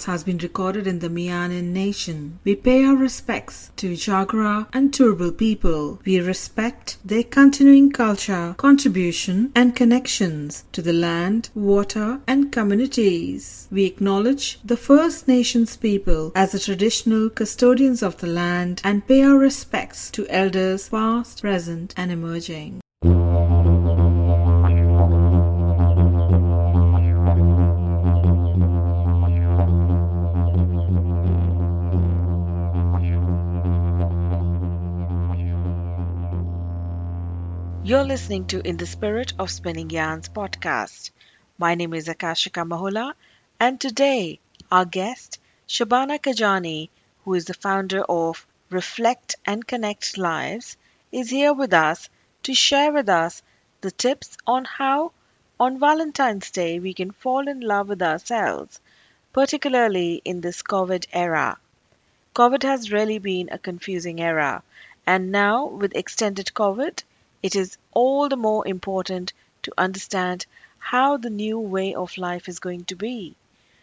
Podcast has been recorded in the Meanjin Nation. We pay our respects to Jagera and Turrbal people. We respect their continuing culture, contribution, and connections to the land, water, and communities. We acknowledge the First Nations people as the traditional custodians of the land and pay our respects to elders past, present, and emerging. You're listening to In the Spirit of Spinning Yarns podcast. My name is Akashika Mahula, and today our guest, Shabana Kajani, who is the founder of Reflect and Connect Lives, is here with us to share with us the tips on how, on Valentine's Day, we can fall in love with ourselves, particularly in this COVID era. COVID has really been a confusing era, and now with extended COVID, it is all the more important to understand how the new way of life is going to be.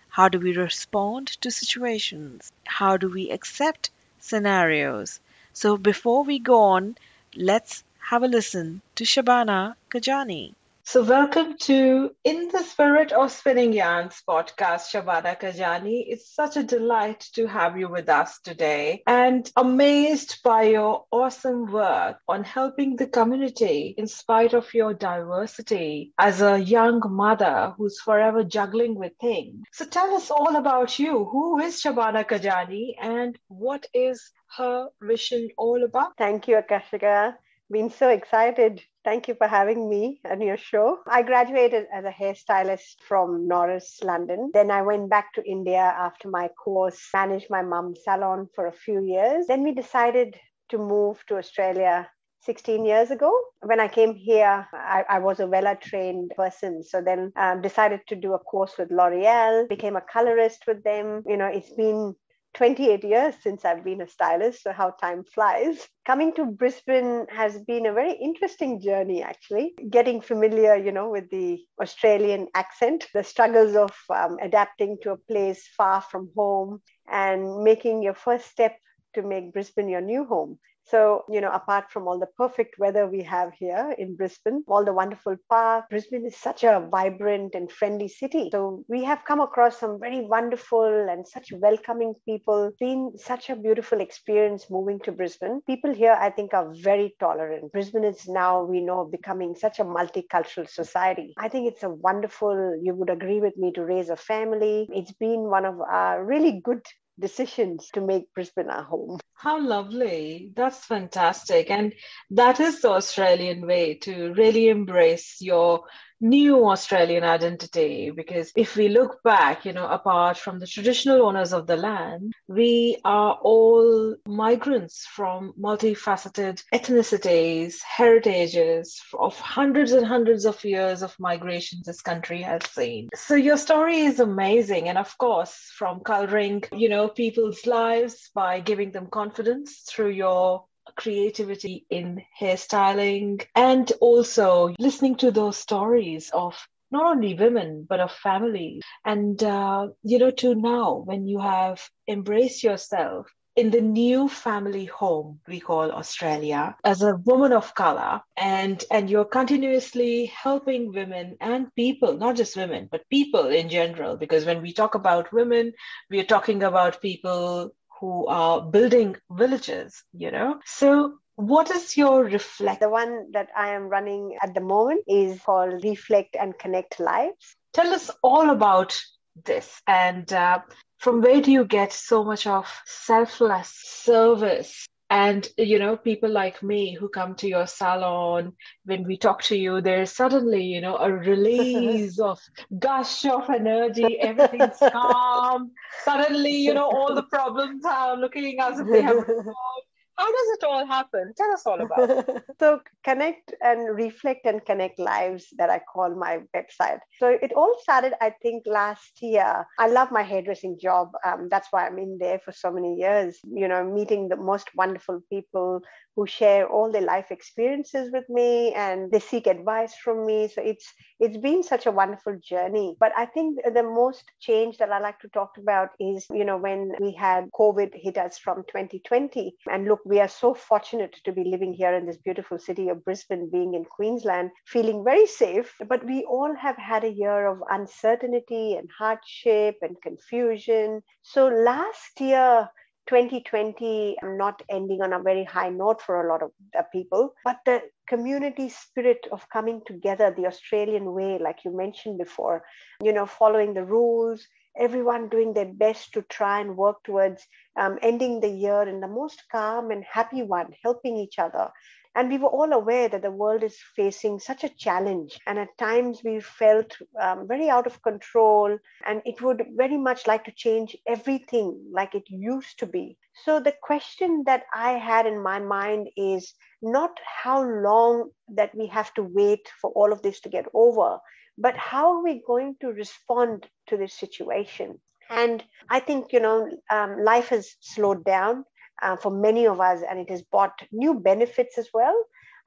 How do we respond to situations? How do we accept scenarios? So before we go on, let's have a listen to Shabana Kajani. So, welcome to In the Spirit of Spinning Yarns podcast, Shabana Kajani. It's such a delight to have you with us today and amazed by your awesome work on helping the community in spite of your diversity as a young mother who's forever juggling with things. So, tell us all about you. Who is Shabana Kajani and what is her mission all about? Thank you, Akashika been so excited. Thank you for having me on your show. I graduated as a hairstylist from Norris, London. Then I went back to India after my course, managed my mom's salon for a few years. Then we decided to move to Australia 16 years ago. When I came here, I, I was a Wella trained person. So then um, decided to do a course with L'Oreal, became a colorist with them. You know, it's been 28 years since I've been a stylist, so how time flies. Coming to Brisbane has been a very interesting journey, actually. Getting familiar, you know, with the Australian accent, the struggles of um, adapting to a place far from home, and making your first step to make Brisbane your new home. So, you know, apart from all the perfect weather we have here in Brisbane, all the wonderful parks, Brisbane is such a vibrant and friendly city. So, we have come across some very wonderful and such welcoming people. Been such a beautiful experience moving to Brisbane. People here, I think, are very tolerant. Brisbane is now, we know, becoming such a multicultural society. I think it's a wonderful, you would agree with me, to raise a family. It's been one of our really good decisions to make Brisbane our home. How lovely. That's fantastic. And that is the Australian way to really embrace your new Australian identity because if we look back, you know, apart from the traditional owners of the land, we are all migrants from multifaceted ethnicities, heritages of hundreds and hundreds of years of migration this country has seen. So your story is amazing. And of course, from coloring, you know, people's lives by giving them confidence through your creativity in hairstyling and also listening to those stories of not only women but of families. And uh, you know to now when you have embraced yourself in the new family home we call australia as a woman of color and and you're continuously helping women and people not just women but people in general because when we talk about women we are talking about people who are building villages, you know? So what is your reflect? The one that I am running at the moment is called Reflect and Connect Lives. Tell us all about this and uh, from where do you get so much of selfless service and you know people like me who come to your salon when we talk to you there's suddenly you know a release of gush of energy everything's calm. Suddenly you know all the problems are looking as if they have how does it all happen? Tell us all about it. so, Connect and Reflect and Connect Lives, that I call my website. So, it all started, I think, last year. I love my hairdressing job. Um, that's why I'm in there for so many years, you know, meeting the most wonderful people who share all their life experiences with me and they seek advice from me. So it's it's been such a wonderful journey. But I think the most change that I like to talk about is, you know, when we had COVID hit us from 2020. And look, we are so fortunate to be living here in this beautiful city of Brisbane, being in Queensland, feeling very safe. But we all have had a year of uncertainty and hardship and confusion. So last year, 2020 i'm not ending on a very high note for a lot of people but the community spirit of coming together the australian way like you mentioned before you know following the rules everyone doing their best to try and work towards um, ending the year in the most calm and happy one helping each other and we were all aware that the world is facing such a challenge. And at times we felt um, very out of control and it would very much like to change everything like it used to be. So the question that I had in my mind is not how long that we have to wait for all of this to get over, but how are we going to respond to this situation? And I think, you know, um, life has slowed down uh, for many of us, and it has brought new benefits as well.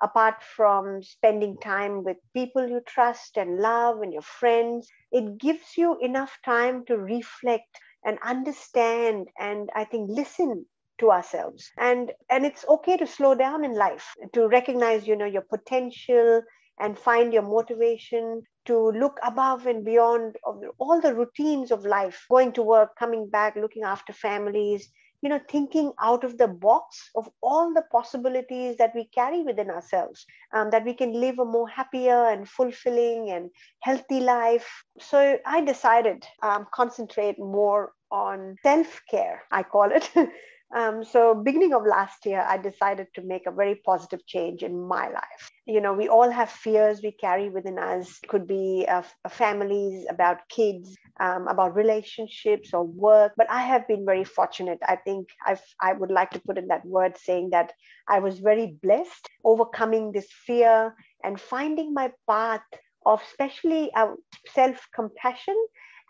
Apart from spending time with people you trust and love and your friends, it gives you enough time to reflect and understand and I think listen to ourselves and and it's okay to slow down in life to recognize you know your potential and find your motivation to look above and beyond all the routines of life going to work coming back looking after families you know thinking out of the box of all the possibilities that we carry within ourselves um, that we can live a more happier and fulfilling and healthy life. So i decided um, concentrate more on self-care i call it Um, so beginning of last year, I decided to make a very positive change in my life. You know, we all have fears we carry within us. It could be uh, families, about kids, um, about relationships or work. But I have been very fortunate. I think I've, I would like to put in that word saying that I was very blessed overcoming this fear and finding my path of especially uh, self compassion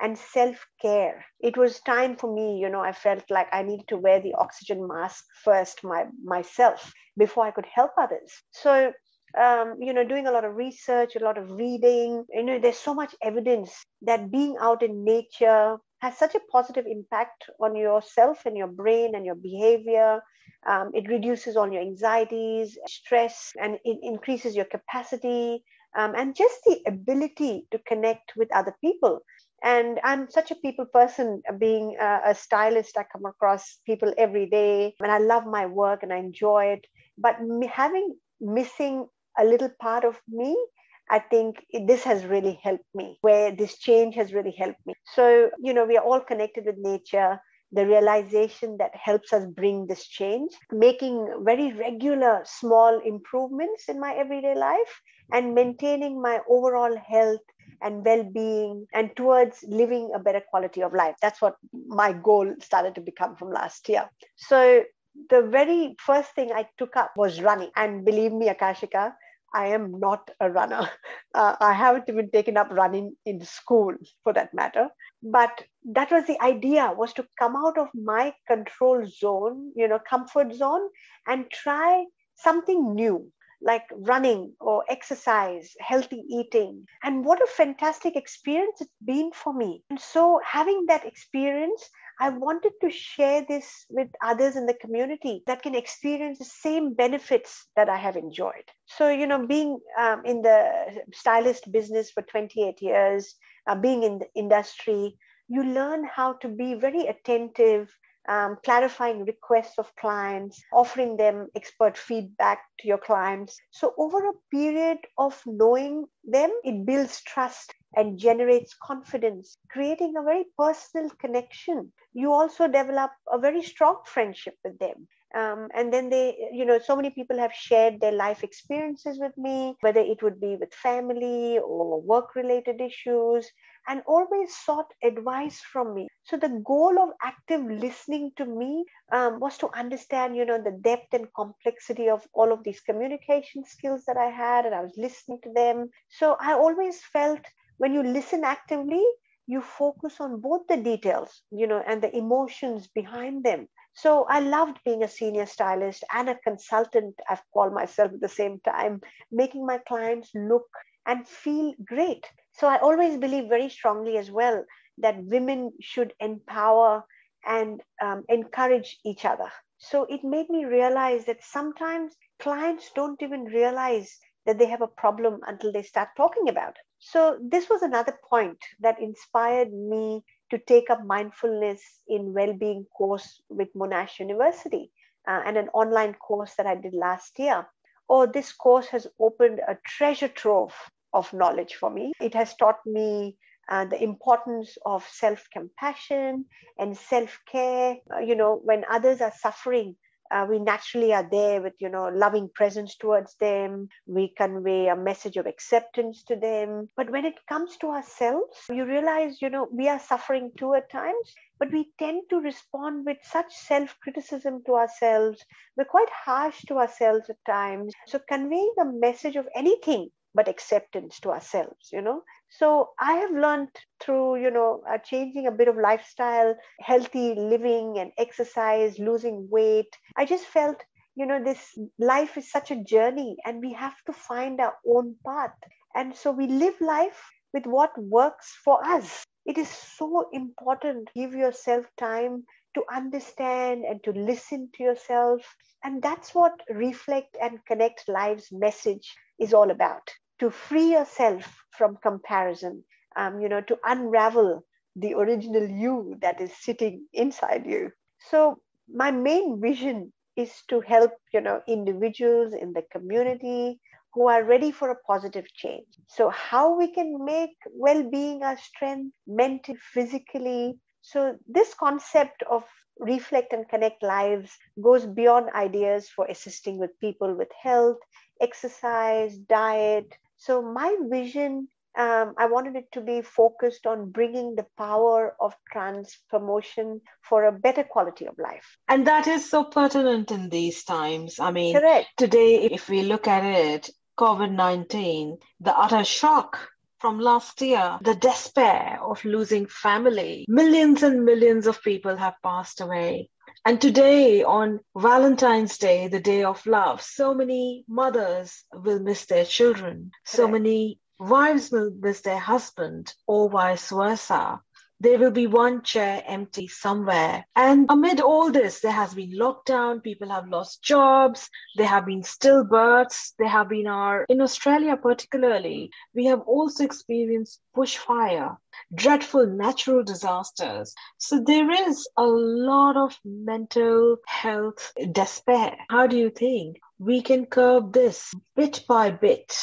and self care. It was time for me, you know, I felt like I needed to wear the oxygen mask first my, myself before I could help others. So, um, you know, doing a lot of research, a lot of reading, you know, there's so much evidence that being out in nature has such a positive impact on yourself and your brain and your behavior. Um, it reduces all your anxieties, stress, and it increases your capacity um, and just the ability to connect with other people and i'm such a people person uh, being a, stylist i come across people every day and i love my work and i enjoy it. But having missing a little part of me i think this has really helped me where this change has really helped me. So you know we are all connected with nature. The realization that helps us bring this change, making very regular small improvements in my everyday life, and maintaining my overall health and well-being and towards living a better quality of life that's what my goal started to become from last year so the very first thing i took up was running and believe me akashika I am not a runner. Uh, I haven't even taken up running in school for that matter. But that was the idea was to come out of my control zone, you know, comfort zone and try something new like running or exercise, healthy eating. And what a fantastic experience it's been for me. And so, having that experience, I wanted to share this with others in the community that can experience the same benefits that I have enjoyed. So, you know, being um, in the stylist business for 28 years, uh, being in the industry, you learn how to be very attentive um, clarifying requests of clients, offering them expert feedback to your clients. So, over a period of knowing them, it builds trust and generates confidence, creating a very personal connection. You also develop a very strong friendship with them. Um, and then they, you know, so many people have shared their life experiences with me, whether it would be with family or work related issues, and always sought advice from me. So the goal of active listening to me um, was to understand, you know, the depth and complexity of all of these communication skills that I had, and I was listening to them. So I always felt when you listen actively, you focus on both the details, you know, and the emotions behind them. So I loved being a senior stylist and a consultant, I've called myself at the same time, making my clients look and feel great. So I always believe very strongly as well that women should empower and um, encourage each other. So it made me realize that sometimes clients don't even realize that they have a problem until they start talking about it. So this was another point that inspired me to take up mindfulness in well-being course with Monash University uh, and an online course that I did last year. Oh, this course has opened a treasure trove of knowledge for me. It has taught me uh, the importance of self compassion and self care. Uh, you know, when others are suffering, uh, we naturally are there with you know loving presence towards them. We convey a message of acceptance to them. But when it comes to ourselves you realize you know we are suffering too at times but we tend to respond with such self criticism to ourselves. We're quite harsh to ourselves at times. So conveying a message of anything but acceptance to ourselves you know so i have learned through you know uh, changing a bit of lifestyle healthy living and exercise losing weight. I just felt you know this life is such a journey and we have to find our own path. And so we live life with what works for us. It is so important give yourself time to understand and to listen to yourself. And that's what reflect and connect lives message is all about to free yourself from comparison, um, you know, to unravel the original you that is sitting inside you. So my main vision is to help, you know, individuals in the community who are ready for a positive change. So how we can make well-being our strength mentally, physically. So this concept of reflect and connect lives goes beyond ideas for assisting with people with health, exercise, diet, so my vision, um, I wanted it to be focused on bringing the power of transformation for a better quality of life. And that is so pertinent in these times. I mean, Correct. today, if we look at it, COVID 19, the utter shock from last year, the despair of losing family. Millions and millions of people have passed away. And today, on Valentine's Day, the day of love, so many mothers will miss their children. So many wives will miss their husband, or vice versa there will be one chair empty somewhere. And amid all this, there has been lockdown, people have lost jobs, there have been stillbirths, there have been our, in Australia particularly, we have also experienced bushfire, dreadful natural disasters. So there is a lot of mental health despair. How do you think? we can curb this bit by bit.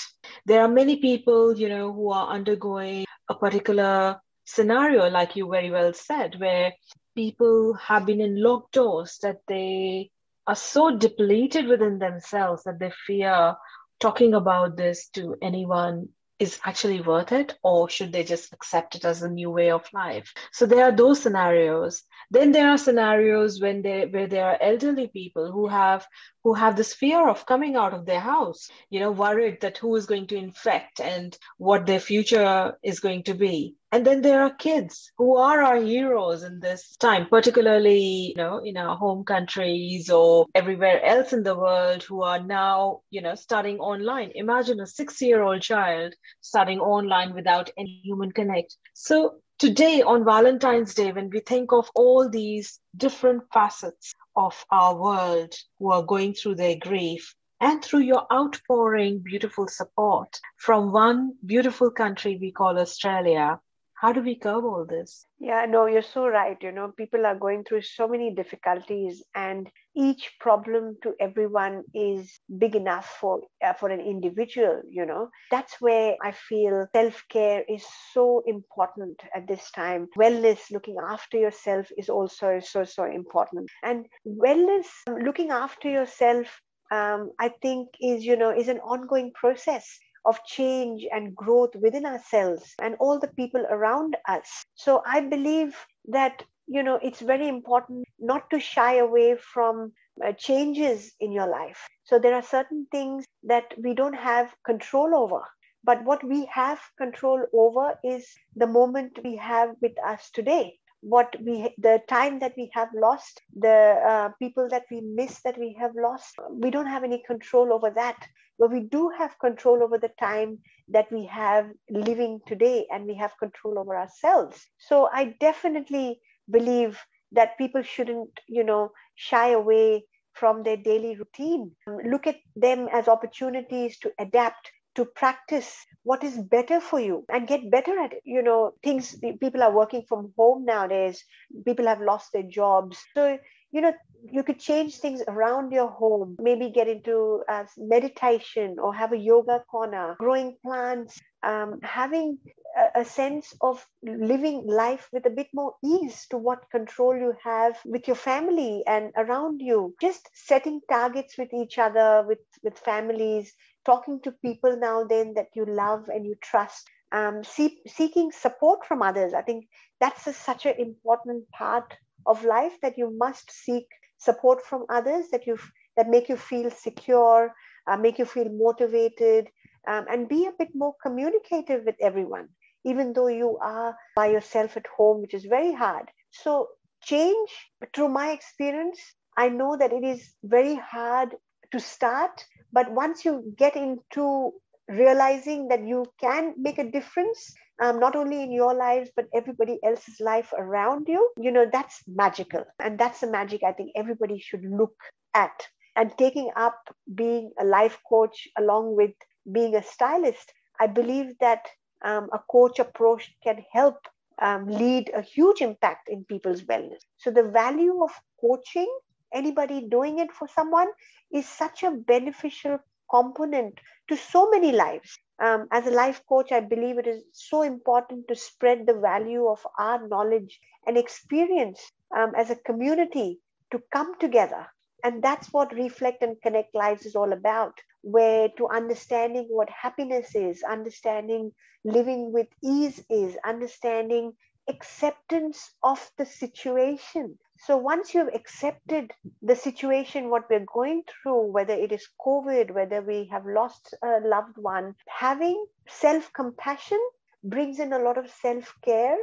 There are many people, you know, who are undergoing a particular scenario, like you very well said, where people have been in locked doors that they are so depleted within themselves that they fear talking about this to anyone is actually worth it or should they just accept it as a new way of life? So there are those scenarios. Then there are scenarios when they where there are elderly people who have who have this fear of coming out of their house you know worried that who is going to infect and what their future is going to be and then there are kids who are our heroes in this time particularly you know in our home countries or everywhere else in the world who are now you know studying online. Imagine a 6 year old child studying online without any human connect. So today on valentine's day when we think of all these different facets of our world who are going through their grief and through your outpouring beautiful support from one beautiful country we call Australia, how do we curb all this? Yeah no you're so right. You know people are going through so many difficulties and each problem to everyone is big enough for uh, for an individual you know. That's where i feel self care is so important at this time. Wellness looking after yourself is also so so important. And wellness looking after yourself um, i think is you know is an ongoing process of change and growth within ourselves and all the people around us. So I believe that, you know, it's very important not to shy away from uh, changes in your life. So there are certain things that we don't have control over But what we have control over is the moment we have with us today. What we, the time that we have lost, the uh, people that we miss that we have lost, we don't have any control over that. But we do have control over the time that we have living today and we have control over ourselves. So I definitely believe that people shouldn't, you know, shy away from their daily routine. Look at them as opportunities to adapt, to practice what is better for you and get better at it. You know, things, people are working from home nowadays, people have lost their jobs. So, you know, you could change things around your home, maybe get into uh, meditation or have a yoga corner, growing plants, um, having a, a sense of living life with a bit more ease to what control you have with your family and around you. Just setting targets with each other, with, with families, talking to people now then that you love and you trust. Um, see, seeking support from others. I think that's a, such an important part of life that you must seek support from others that you that make you feel secure, uh, make you feel motivated, um, and be a bit more communicative with everyone, even though you are by yourself at home, which is very hard. So change, through my experience, I know that it is very hard to start, but once you get into realizing that you can make a difference um, not only in your lives but everybody else's life around you you know that's magical. And that's the magic i think everybody should look at. And taking up being a life coach along with being a stylist i believe that um, a coach approach can help um, lead a huge impact in people's wellness. So the value of coaching anybody doing it for someone is such a beneficial component to so many lives. Um, as a life coach, I believe it is so important to spread the value of our knowledge and experience um, as a community to come together. And that's what Reflect and Connect Lives is all about, where to understanding what happiness is, understanding living with ease is, understanding acceptance of the situation so once you've accepted the situation, what we're going through, whether it is COVID, whether we have lost a loved one, having self compassion brings in a lot of self care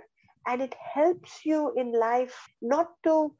and it helps you in life not to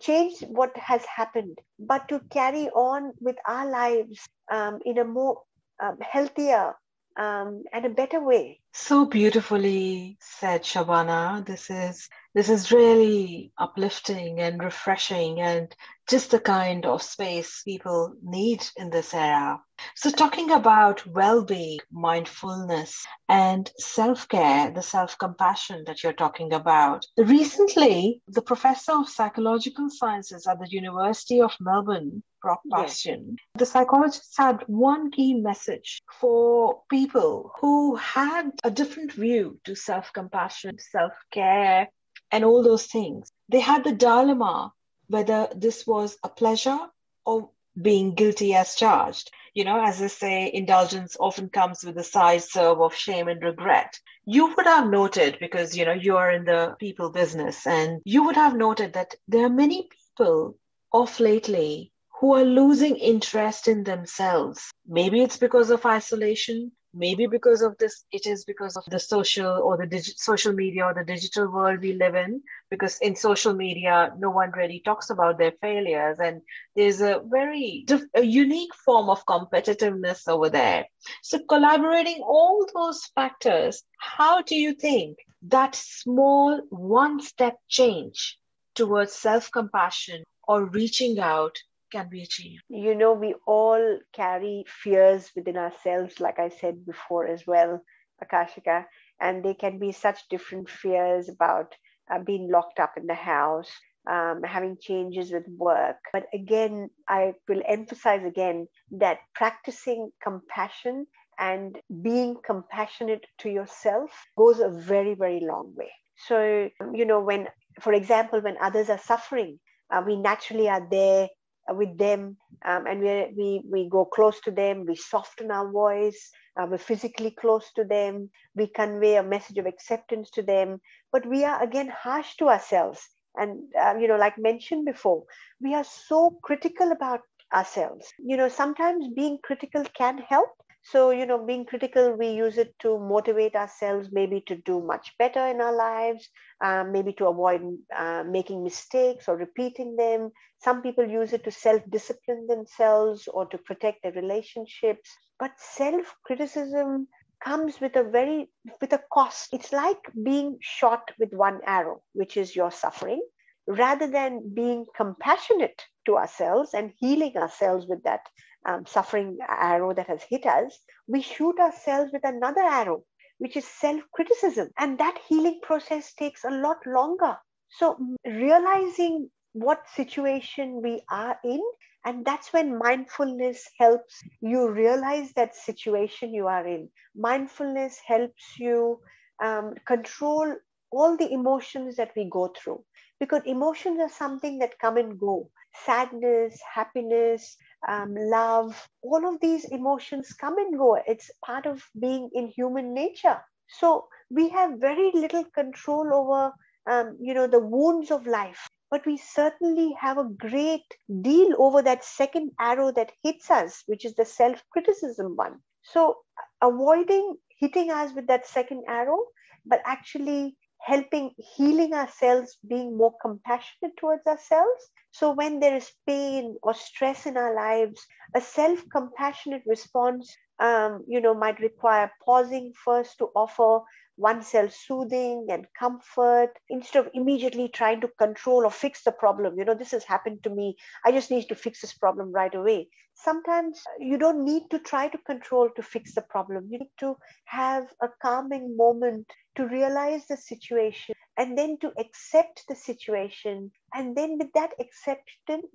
change what has happened, but to carry on with our lives um, in a more um, healthier um, and a better way. So beautifully said, Shabana. This is this is really uplifting and refreshing and just the kind of space people need in this era. So, talking about well being, mindfulness, and self care, the self compassion that you're talking about. Recently, the professor of psychological sciences at the University of Melbourne, Brock Bastian, yes. the psychologist had one key message for people who had a different view to self compassion, self care, and all those things. They had the dilemma whether this was a pleasure or being guilty as charged. You know, as I say, indulgence often comes with a side serve of shame and regret. You would have noted, because, you know, you are in the people business, and you would have noted that there are many people off lately who are losing interest in themselves. Maybe it's because of isolation, maybe because of this it is because of the social or the social media or the digital world we live in because in social media no one really talks about their failures and there's a very diff- a unique form of competitiveness over there. So collaborating all those factors how do you think that small one step change towards self compassion or reaching out can be achieved? You know, we all carry fears within ourselves, like I said before as well, Akashika, and they can be such different fears about uh, being locked up in the house, um, having changes with work. But again, I will emphasize again that practicing compassion and being compassionate to yourself goes a very, very long way. So, you know, when, for example, when others are suffering, uh, we naturally are there with them. Um, and we, we, we go close to them, we soften our voice, uh, we're physically close to them, we convey a message of acceptance to them, but we are again harsh to ourselves. And, uh, you know, like mentioned before, we are so critical about ourselves. You know, sometimes being critical can help, So, you know, being critical, we use it to motivate ourselves, maybe to do much better in our lives, uh, maybe to avoid uh, making mistakes or repeating them. Some people use it to self discipline themselves or to protect their relationships. But self criticism comes with a very with a cost it's like being shot with one arrow which is your suffering rather than being compassionate to ourselves and healing ourselves with that um, suffering arrow that has hit us, we shoot ourselves with another arrow, which is self criticism. And that healing process takes a lot longer. So, realizing what situation we are in, and that's when mindfulness helps you realize that situation you are in. Mindfulness helps you um, control all the emotions that we go through because emotions are something that come and go sadness, happiness, um, love, all of these emotions come and go. It's part of being in human nature. So we have very little control over, um, you know, the wounds of life. But we certainly have a great deal over that second arrow that hits us, which is the self criticism one. So avoiding hitting us with that second arrow, but actually helping healing ourselves, being more compassionate towards ourselves. So, when there is pain or stress in our lives, a self compassionate response, um, you know, might require pausing first to offer oneself soothing and comfort instead of immediately trying to control or fix the problem. You know, this has happened to me. I just need to fix this problem right away. Sometimes you don't need to try to control to fix the problem. You need to have a calming moment to realize the situation and then to accept the situation. And then with that acceptance,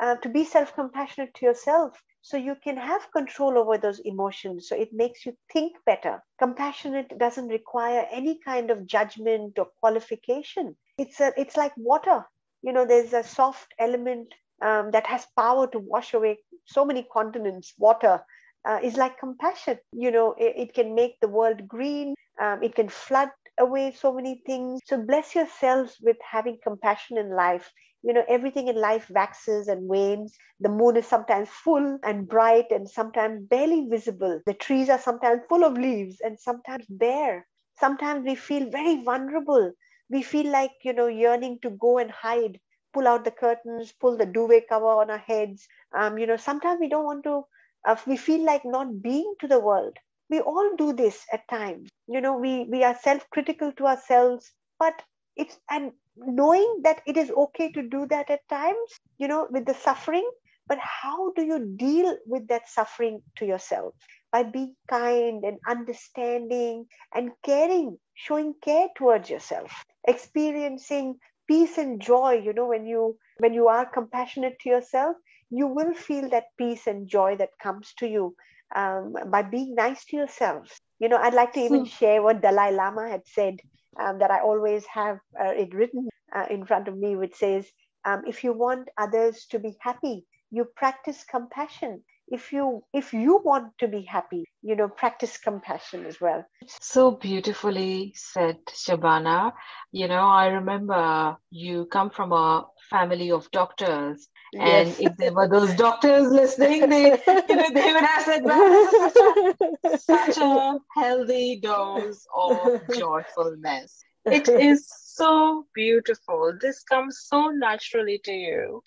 uh, to be self compassionate to yourself so you can have control over those emotions. So it makes you think better. Compassionate doesn't require any kind of judgment or qualification. It's a it's like water. You know there's a soft element um, that has power to wash away so many continents. Water uh, is like compassion. You know it, it can make the world green. Um, it can flood away so many things. So bless yourselves with having compassion in life. You know, everything in life waxes and wanes. The moon is sometimes full and bright and sometimes barely visible. The trees are sometimes full of leaves and sometimes bare. Sometimes we feel very vulnerable. We feel like, you know, yearning to go and hide, pull out the curtains, pull the duvet cover on our heads. Um, you know, sometimes we don't want to, uh, we feel like not being to the world we all do this at times you know we we are self-critical to ourselves but it's and knowing that it is okay to do that at times you know with the suffering but how do you deal with that suffering to yourself by being kind and understanding and caring showing care towards yourself experiencing peace and joy you know when you when you are compassionate to yourself you will feel that peace and joy that comes to you um, by being nice to yourselves. You know, I'd like to even hmm. share what Dalai Lama had said um, that I always have uh, it written uh, in front of me, which says, um, if you want others to be happy, you practice compassion. If you if you want to be happy, you know, practice compassion as well. So beautifully said, Shabana. You know, I remember you come from a family of doctors and yes. if there were those doctors listening, they, you know, they would have said, well, such a, such a healthy dose of joyfulness. It is so beautiful. This comes so naturally to you.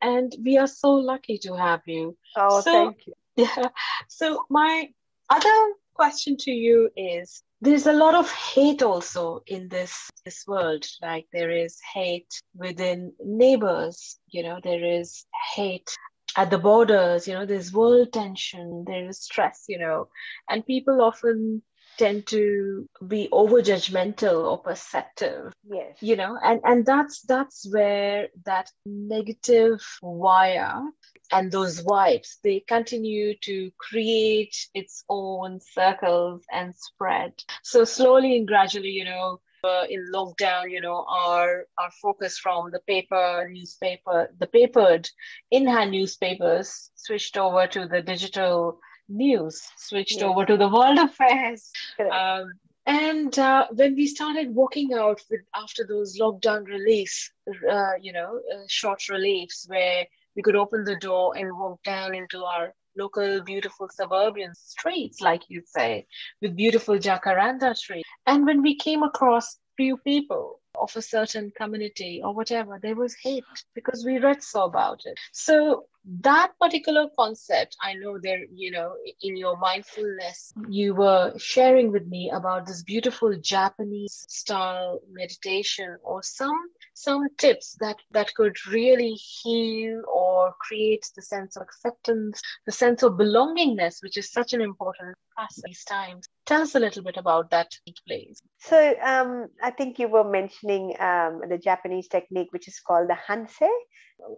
And we are so lucky to have you. Oh, so, thank you. Yeah. So, my other question to you is there's a lot of hate also in this this world. Like there is hate within neighbors you know there is hate at the borders you know there's world tension there is stress you know. And people often tend to be over judgmental or perceptive yes. you know. And and that's that's where that negative wire and those vibes they continue to create its own circles and spread. So slowly and gradually you know uh, in lockdown you know our our focus from the paper newspaper the papered in hand newspapers switched over to the digital news switched yeah. over to the world affairs. Um, and uh, when we started walking out with after those lockdown reliefs uh, you know uh, short reliefs where we could open the door and walk down into our local beautiful suburban streets, like you say, with beautiful jacaranda trees. And when we came across few people of a certain community or whatever, there was hate because we read so about it. So that particular concept, I know there, you know, in your mindfulness, you were sharing with me about this beautiful Japanese style meditation or some some tips that that could really heal or create the sense of acceptance, the sense of belongingness, which is such an important aspect these times. Tell us a little bit about that, please. So um, I think you were mentioning um, the Japanese technique, which is called the Hansei,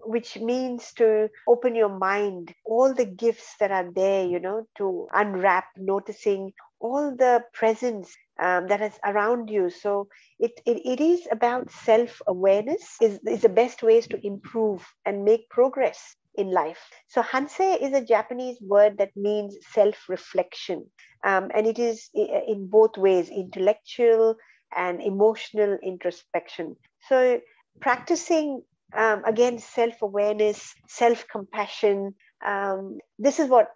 which means to open your mind, all the gifts that are there, you know, to unwrap, noticing all the presence um, that is around you. So it, it, it is about self-awareness is, is the best ways to improve and make progress in life. So Hansei is a Japanese word that means self-reflection. Um, and it is in both ways, intellectual and emotional introspection. So practicing um, again self-awareness, self-compassion. Um, this is what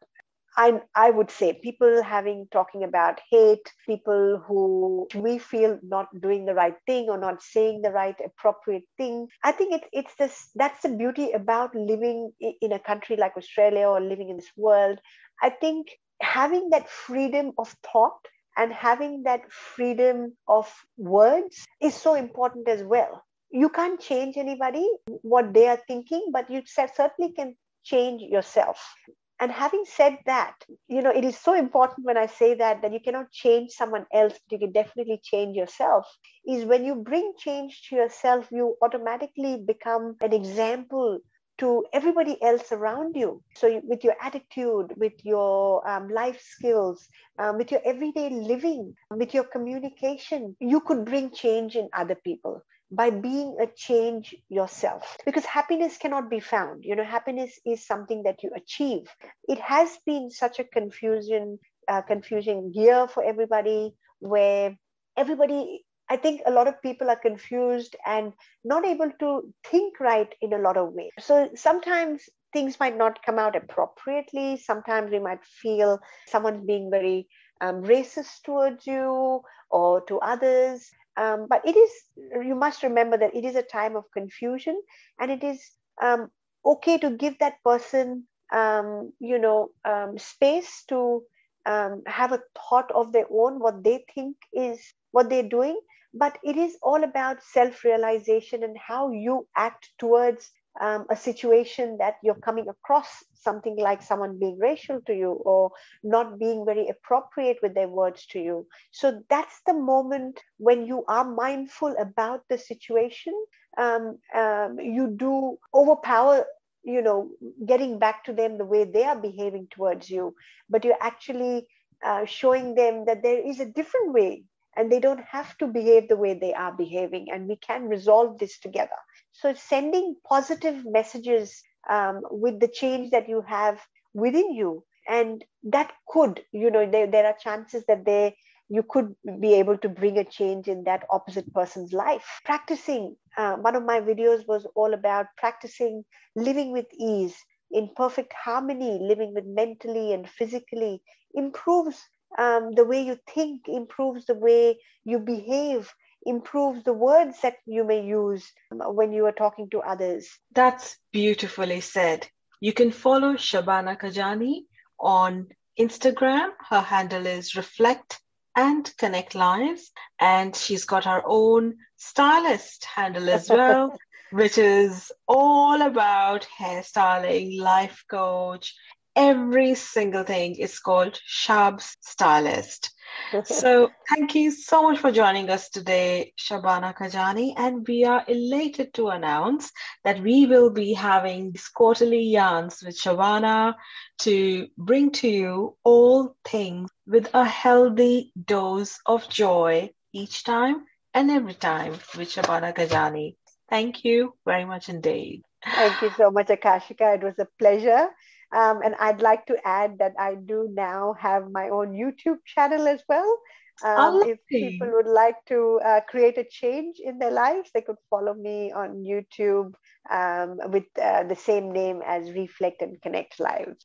I, I would say people having talking about hate, people who we feel not doing the right thing or not saying the right appropriate thing. I think it, it's this that's the beauty about living in a country like Australia or living in this world. I think having that freedom of thought and having that freedom of words is so important as well. You can't change anybody what they are thinking, but you certainly can change yourself and having said that you know it is so important when i say that that you cannot change someone else but you can definitely change yourself is when you bring change to yourself you automatically become an example to everybody else around you. So, with your attitude, with your um, life skills, um, with your everyday living, with your communication, you could bring change in other people by being a change yourself. Because happiness cannot be found. You know happiness is something that you achieve. It has been such a confusion uh, confusing year for everybody where everybody i think a lot of people are confused and not able to think right in a lot of ways. So sometimes things might not come out appropriately. Sometimes we might feel someone's being very um, racist towards you or to others um, but it is, you must remember that it is a time of confusion and it is um, okay to give that person, um, you know, um, space to um, have a thought of their own, what they think is what they're doing. But it is all about self realization and how you act towards um, a situation that you're coming across something like someone being racial to you or not being very appropriate with their words to you. So that's the moment when you are mindful about the situation. Um, um, you do overpower you know getting back to them the way they are behaving towards you but you're actually uh, showing them that there is a different way and they don't have to behave the way they are behaving and we can resolve this together so sending positive messages um, with the change that you have within you. And that could you know there, there are chances that they you could be able to bring a change in that opposite person's life. Practicing uh, one of my videos was all about practicing living with ease in perfect harmony living with mentally and physically improves um, the way you think improves the way you behave improves the words that you may use um, when you are talking to others. That's beautifully said. You can follow shabana kajani on instagram. Her handle is reflect and connect lives and she's got her own stylist handle as well which is all about hairstyling life coach every single thing is called Shab's Stylist. so thank you so much for joining us today, Shabana Kajani. And we are elated to announce that we will be having these quarterly yarns with Shabana to bring to you all things with a healthy dose of joy each time and every time with Shabana Kajani. Thank you very much indeed. Thank you so much, Akashika. It was a pleasure. Um, and I'd like to add that I do now have my own YouTube channel as well. Um, if people would like to uh, create a change in their lives, they could follow me on YouTube um, with uh, the same name as Reflect and Connect Live.